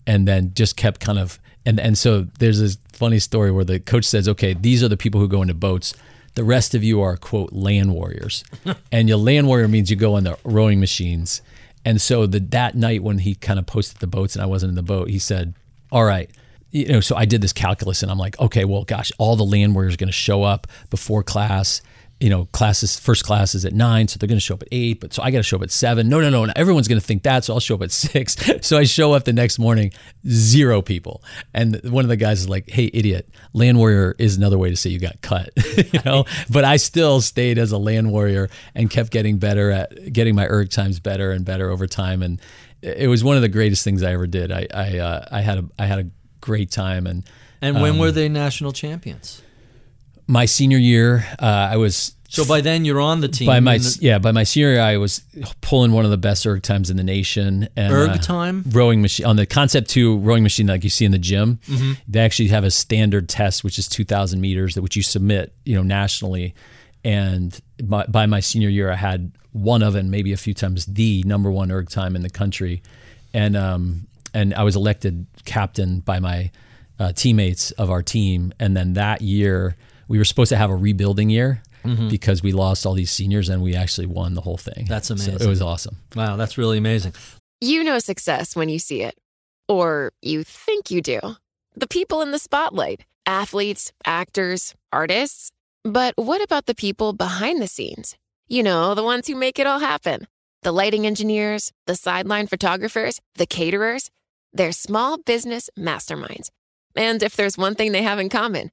and then just kept kind of and and so there's this funny story where the coach says, "Okay, these are the people who go into boats. The rest of you are quote land warriors." and your land warrior means you go on the rowing machines. And so the, that night when he kind of posted the boats and I wasn't in the boat, he said, "All right." You know, so I did this calculus and I'm like, okay, well, gosh, all the land warriors are going to show up before class you know, classes, first class is at nine, so they're going to show up at eight, but so I got to show up at seven. No, no, no, no. Everyone's going to think that, so I'll show up at six. so I show up the next morning, zero people. And one of the guys is like, hey, idiot, land warrior is another way to say you got cut, you know? but I still stayed as a land warrior and kept getting better at getting my erg times better and better over time. And it was one of the greatest things I ever did. I, I, uh, I had a, I had a great time. And, and when um, were they national champions? My senior year, uh, I was. So by then you're on the team. By my the, yeah, by my senior year, I was pulling one of the best erg times in the nation. And, erg uh, time rowing machine on the concept two rowing machine like you see in the gym. Mm-hmm. They actually have a standard test which is 2,000 meters that which you submit you know nationally. And by, by my senior year, I had one of and maybe a few times the number one erg time in the country, and um and I was elected captain by my uh, teammates of our team. And then that year we were supposed to have a rebuilding year mm-hmm. because we lost all these seniors and we actually won the whole thing. That's amazing. So it was awesome. Wow, that's really amazing. You know success when you see it, or you think you do. The people in the spotlight athletes, actors, artists. But what about the people behind the scenes? You know, the ones who make it all happen the lighting engineers, the sideline photographers, the caterers. They're small business masterminds. And if there's one thing they have in common,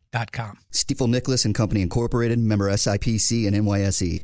Stifel Nicolaus and Company Incorporated, member SIPC and NYSE.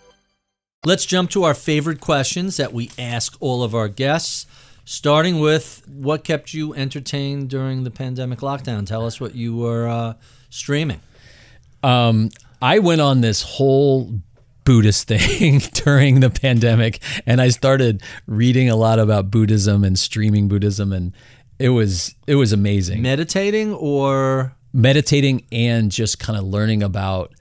Let's jump to our favorite questions that we ask all of our guests. Starting with what kept you entertained during the pandemic lockdown? Tell us what you were uh, streaming. Um, I went on this whole Buddhist thing during the pandemic, and I started reading a lot about Buddhism and streaming Buddhism, and it was it was amazing. Meditating or meditating and just kind of learning about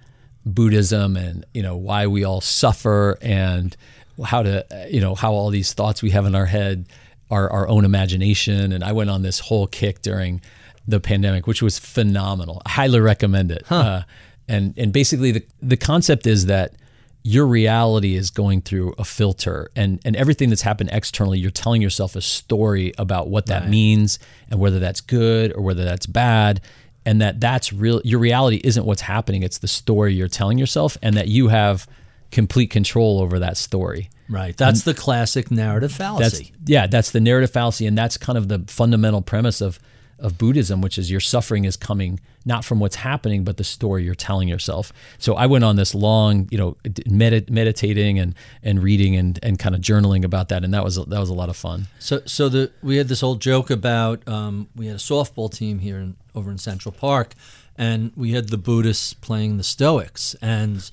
Buddhism and you know why we all suffer and how to you know how all these thoughts we have in our head are our own imagination. And I went on this whole kick during the pandemic, which was phenomenal. I highly recommend it. Huh. Uh, and and basically the the concept is that your reality is going through a filter and and everything that's happened externally you're telling yourself a story about what that Right. means and whether that's good or whether that's bad and that that's real your reality isn't what's happening it's the story you're telling yourself and that you have complete control over that story right. That's the classic narrative fallacy that's fallacy. yeah that's the narrative fallacy and that's kind of the fundamental premise of of buddhism which is your suffering is coming not from what's happening but the story you're telling yourself. So i went on this long you know medit- meditating and and reading and and kind of journaling about that and that was that was a lot of fun. So, so the we had this old joke about um, we had a softball team here in, over in Central Park, and we had the Buddhists playing the Stoics, and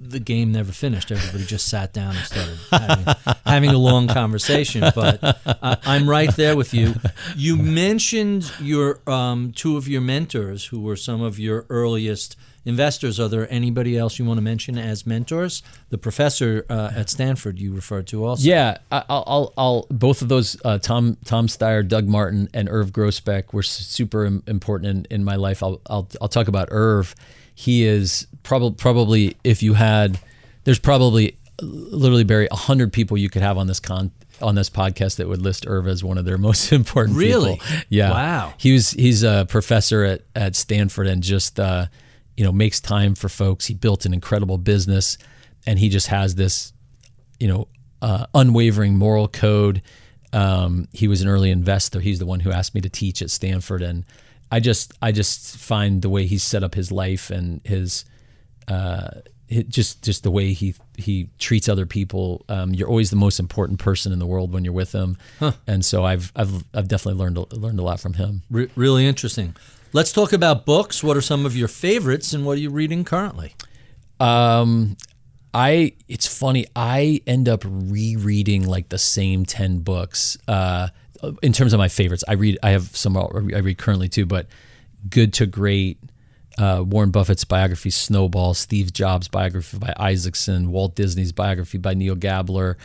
the game never finished. Everybody just sat down and started having, having a long conversation. But uh, I'm right there with you. You mentioned your um, two of your mentors, who were some of your earliest investors. Are there anybody else you want to mention as mentors? The professor uh, at Stanford you referred to also. Yeah, I'll, I'll, I'll both of those uh, Tom Tom Steyer, Doug Martin, and Irv Grousbeck were super important in, in my life. I'll, I'll I'll talk about Irv. He is probably probably if you had, there's probably literally Barry a hundred people you could have on this con on this podcast that would list Irv as one of their most important Really? people. Yeah. Wow. He was he's a professor at at Stanford and just uh, you know makes time for folks. He built an incredible business, and he just has this you know, uh, unwavering moral code. Um, he was an early investor. He's the one who asked me to teach at Stanford, and I just, I just find the way he's set up his life and his, uh, hi- just, just the way he he treats other people. Um, you're always the most important person in the world when you're with him, and so I've, I've, I've definitely learned a- learned a lot from him. Re- really interesting. Let's talk about books. What are some of your favorites, and what are you reading currently? Um, I it's funny. I end up rereading like the same ten books. Uh, in terms of my favorites, I read. I have some I read currently too, but Good to Great, uh, Warren Buffett's biography, Snowball, Steve Jobs' biography by Isaacson, Walt Disney's biography by Neal Gabler,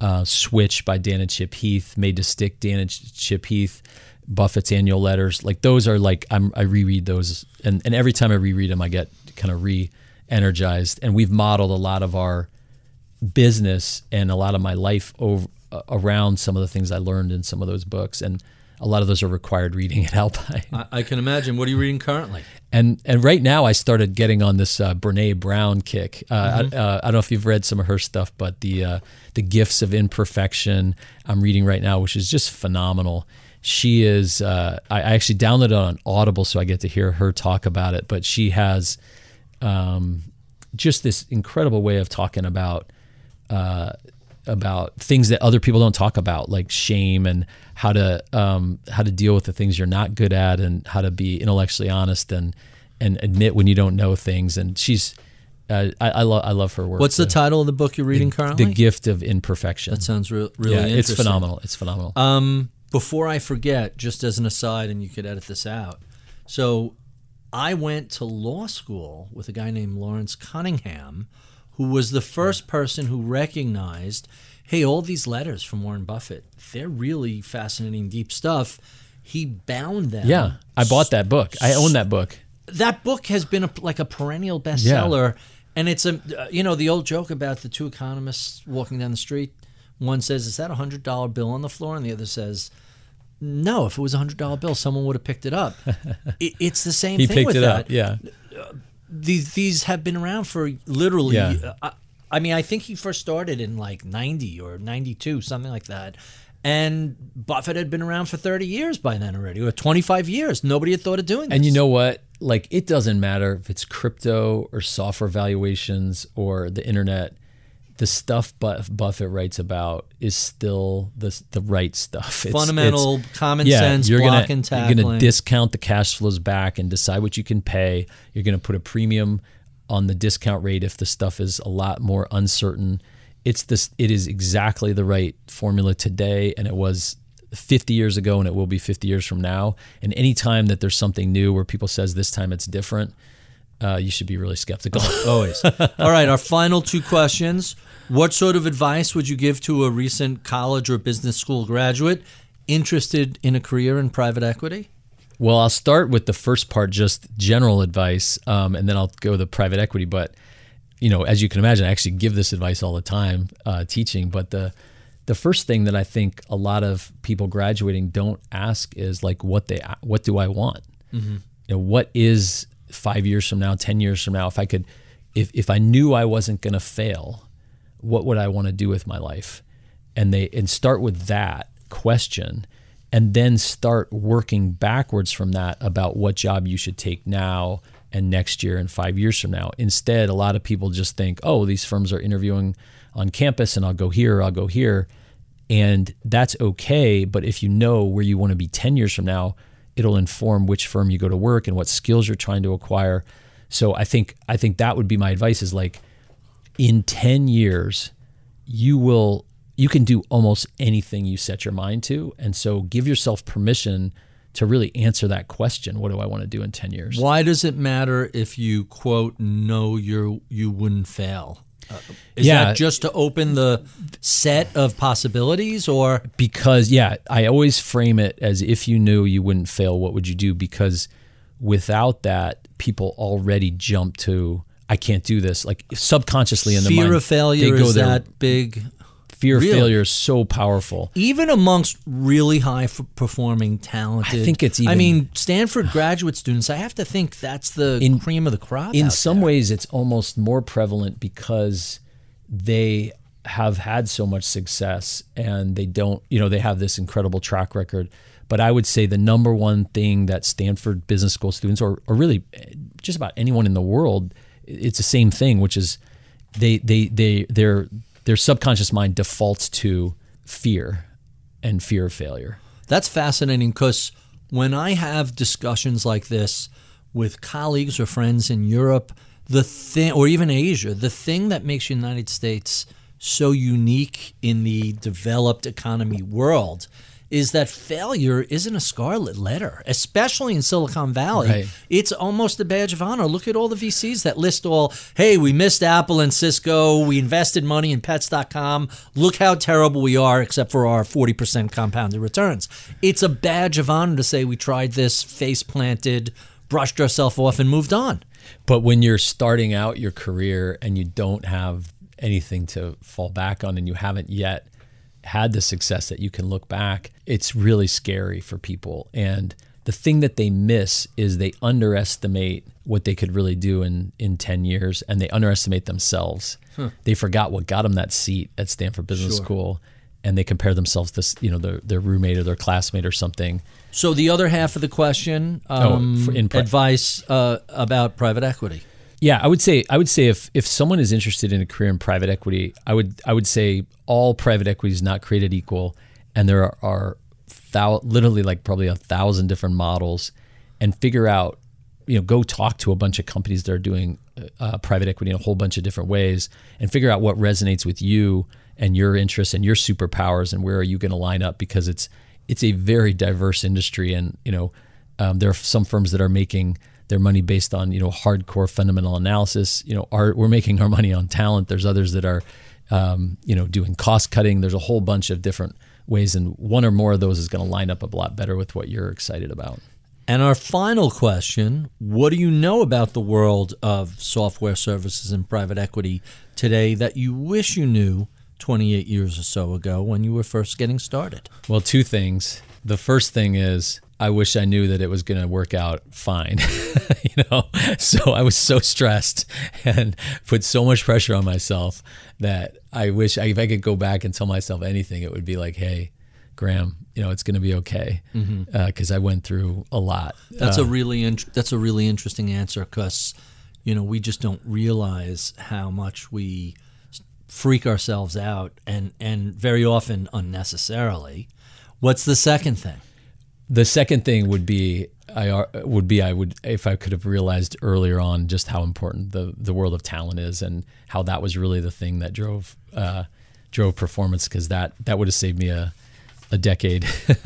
uh, Switch by Dan and Chip Heath, Made to Stick, Dan and Chip Heath, Buffett's annual letters. Like those are like I'm, I reread those, and and every time I reread them, I get kind of re-energized. And we've modeled a lot of our business and a lot of my life over uh, around some of the things I learned in some of those books. And a lot of those are required reading at Alpine. I, I can imagine. What are you reading currently? And and right now I started getting on this uh, Brene Brown kick. Uh, Mm-hmm. I, uh, I don't know if you've read some of her stuff, but the uh, the Gifts of Imperfection I'm reading right now, which is just phenomenal. She is. Uh, I, I actually downloaded it on Audible, so I get to hear her talk about it. But she has um, just this incredible way of talking about uh, about things that other people don't talk about, like shame and how to um, how to deal with the things you're not good at, and how to be intellectually honest and and admit when you don't know things. And she's, uh, I, I love I love her work. What's the title of the book you're reading currently? The Gift of Imperfection. That sounds re- really yeah, it's phenomenal. It's phenomenal. Um, before I forget, just as an aside, and you could edit this out. So, I went to law school with a guy named Lawrence Cunningham, who was the first person who recognized, hey, all these letters from Warren Buffett, they're really fascinating, deep stuff. He bound them. yeah, I bought that book. I own that book. that book has been a, like a perennial bestseller and it's a uh, you know the old joke about the two economists walking down the street one says is that a hundred dollar bill on the floor and the other says no if it was a hundred dollar bill someone would have picked it up it, it's the same He thing picked with it that up. Yeah. These these have been around for literally Yeah. uh, I, I mean i think he first started in like 90 or 92 something like that and buffett had been around for 30 years by then already or 25 years nobody had thought of doing this And you know what? Like it doesn't matter if it's crypto or software valuations or the internet. The stuff Buff- Buffett writes about is still the the right stuff. It's, Fundamental, it's- common sense, you're block gonna, and You're gonna discount the cash flows back and decide what you can pay. You're going to put a premium on the discount rate if the stuff is a lot more uncertain. It's this. It is exactly the right formula today, and it was 50 years ago, and it will be 50 years from now. And anytime that there's something new where people says this time it's different, uh, you should be really skeptical. Always. All right, our final two questions. What sort of advice would you give to a recent college or business school graduate interested in a career in private equity? Well, I'll start with the first part, just general advice, um, and then I'll go to the private equity. But you know, as you can imagine, I actually give this advice all the time uh, teaching. But the the first thing that I think a lot of people graduating don't ask is like, what they what do I want? You know, what is five years from now, ten years from now? If I could, if if I knew I wasn't going to fail, what would I want to do with my life? And they and start with that question and then start working backwards from that about what job you should take now and next year and 5 years from now. Instead, a lot of people just think, "Oh, these firms are interviewing on campus and I'll go here, I'll go here." And that's okay, but if you know where you want to be 10 years from now, it'll inform which firm you go to work and what skills you're trying to acquire. So I think I think that would be my advice is like in 10 years you will you can do almost anything you set your mind to and so give yourself permission to really answer that question what do i want to do in 10 years Why does it matter if you quote know you you wouldn't fail? Uh, is Yeah. that just to open the set of possibilities, or because yeah i always frame it as if you knew you wouldn't fail what would you do because without that people already jump to i can't do this like subconsciously in the fear mind of failure is there. that big? fear Really? of failure is so powerful even amongst really high performing talented I think it's Even, i mean stanford graduate students i have to think that's the In- cream of the crop in some there. ways it's almost more prevalent because they have had so much success and they don't you know they have this incredible track record but i would say the number one thing that stanford business school students or, or really eh, just about anyone in the world it's the same thing which is they they they their their subconscious mind defaults to fear and fear of failure. That's fascinating because when I have discussions like this with colleagues or friends in Europe, the thing, or even Asia, the thing that makes the United States so unique in the developed economy world is that failure isn't a scarlet letter, especially in Silicon Valley. Right. It's almost a badge of honor. Look at all the VCs that list all, hey, we missed Apple and Cisco. We invested money in pets.com. Look how terrible we are, except for our 40% compounded returns. It's a badge of honor to say we tried this, face planted, brushed ourselves off, and moved on. But when you're starting out your career and you don't have anything to fall back on and you haven't yet had the success that you can look back, it's really scary for people. And the thing that they miss is they underestimate what they could really do in, in 10 years and they underestimate themselves. Huh. They forgot what got them that seat at Stanford Business sure. School and they compare themselves to you know their, their roommate or their classmate or something. So the other half of the question, oh, um, oh, in pri- advice uh, about private equity. Yeah, I would say I would say if if someone is interested in a career in private equity, I would I would say all private equity is not created equal, and there are, are thou- literally like probably a thousand different models, and figure out you know go talk to a bunch of companies that are doing uh, private equity in a whole bunch of different ways, and figure out what resonates with you and your interests and your superpowers and where are you going to line up because it's it's a very diverse industry and you know um, there are some firms that are making their money based on you know hardcore fundamental analysis you know our, we're making our money on talent there's others that are um, you know doing cost cutting there's a whole bunch of different ways and one or more of those is going to line up a lot better with what you're excited about and our final question What do you know about the world of software services and private equity today that you wish you knew 28 years or so ago when you were first getting started? Well, two things. The first thing is I wish I knew that it was going to work out fine. you know, so I was so stressed and put so much pressure on myself that I wish I, if I could go back and tell myself anything, it would be like, "Hey, Graham, you know, it's going to be okay," because mm-hmm. uh, I went through a lot. That's uh, a really in- that's a really interesting answer because you know we just don't realize how much we freak ourselves out and and very often unnecessarily. What's the second thing? The second thing would be I uh, would be I would if I could have realized earlier on just how important the the world of talent is and how that was really the thing that drove uh, drove performance because that that would have saved me a a decade.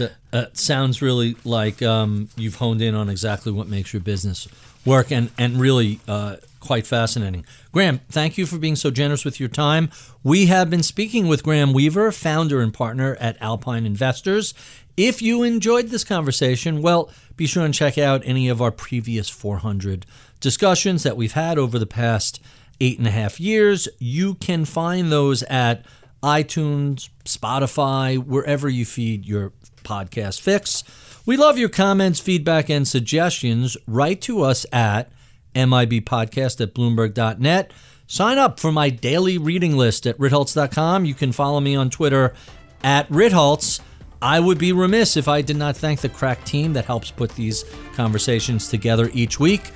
it uh, sounds really like um, you've honed in on exactly what makes your business work and and really uh, quite fascinating. Graham, thank you for being so generous with your time. We have been speaking with Graham Weaver, founder and partner at Alpine Investors. If you enjoyed this conversation, well, be sure and check out any of our previous 400 discussions that we've had over the past eight and a half years. You can find those at iTunes, Spotify, wherever you feed your podcast fix. We love your comments, feedback, and suggestions. Write to us at MIBpodcast at Bloomberg.net. Sign up for my daily reading list at Ritholtz.com. You can follow me on Twitter at Ritholtz. I would be remiss if I did not thank the crack team that helps put these conversations together each week.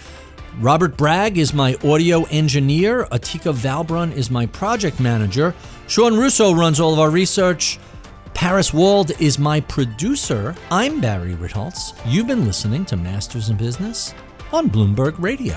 Robert Bragg is my audio engineer. Atika Valbrun is my project manager. Sean Russo runs all of our research. Paris Wald is my producer. I'm Barry Ritholtz. You've been listening to Masters in Business on Bloomberg Radio.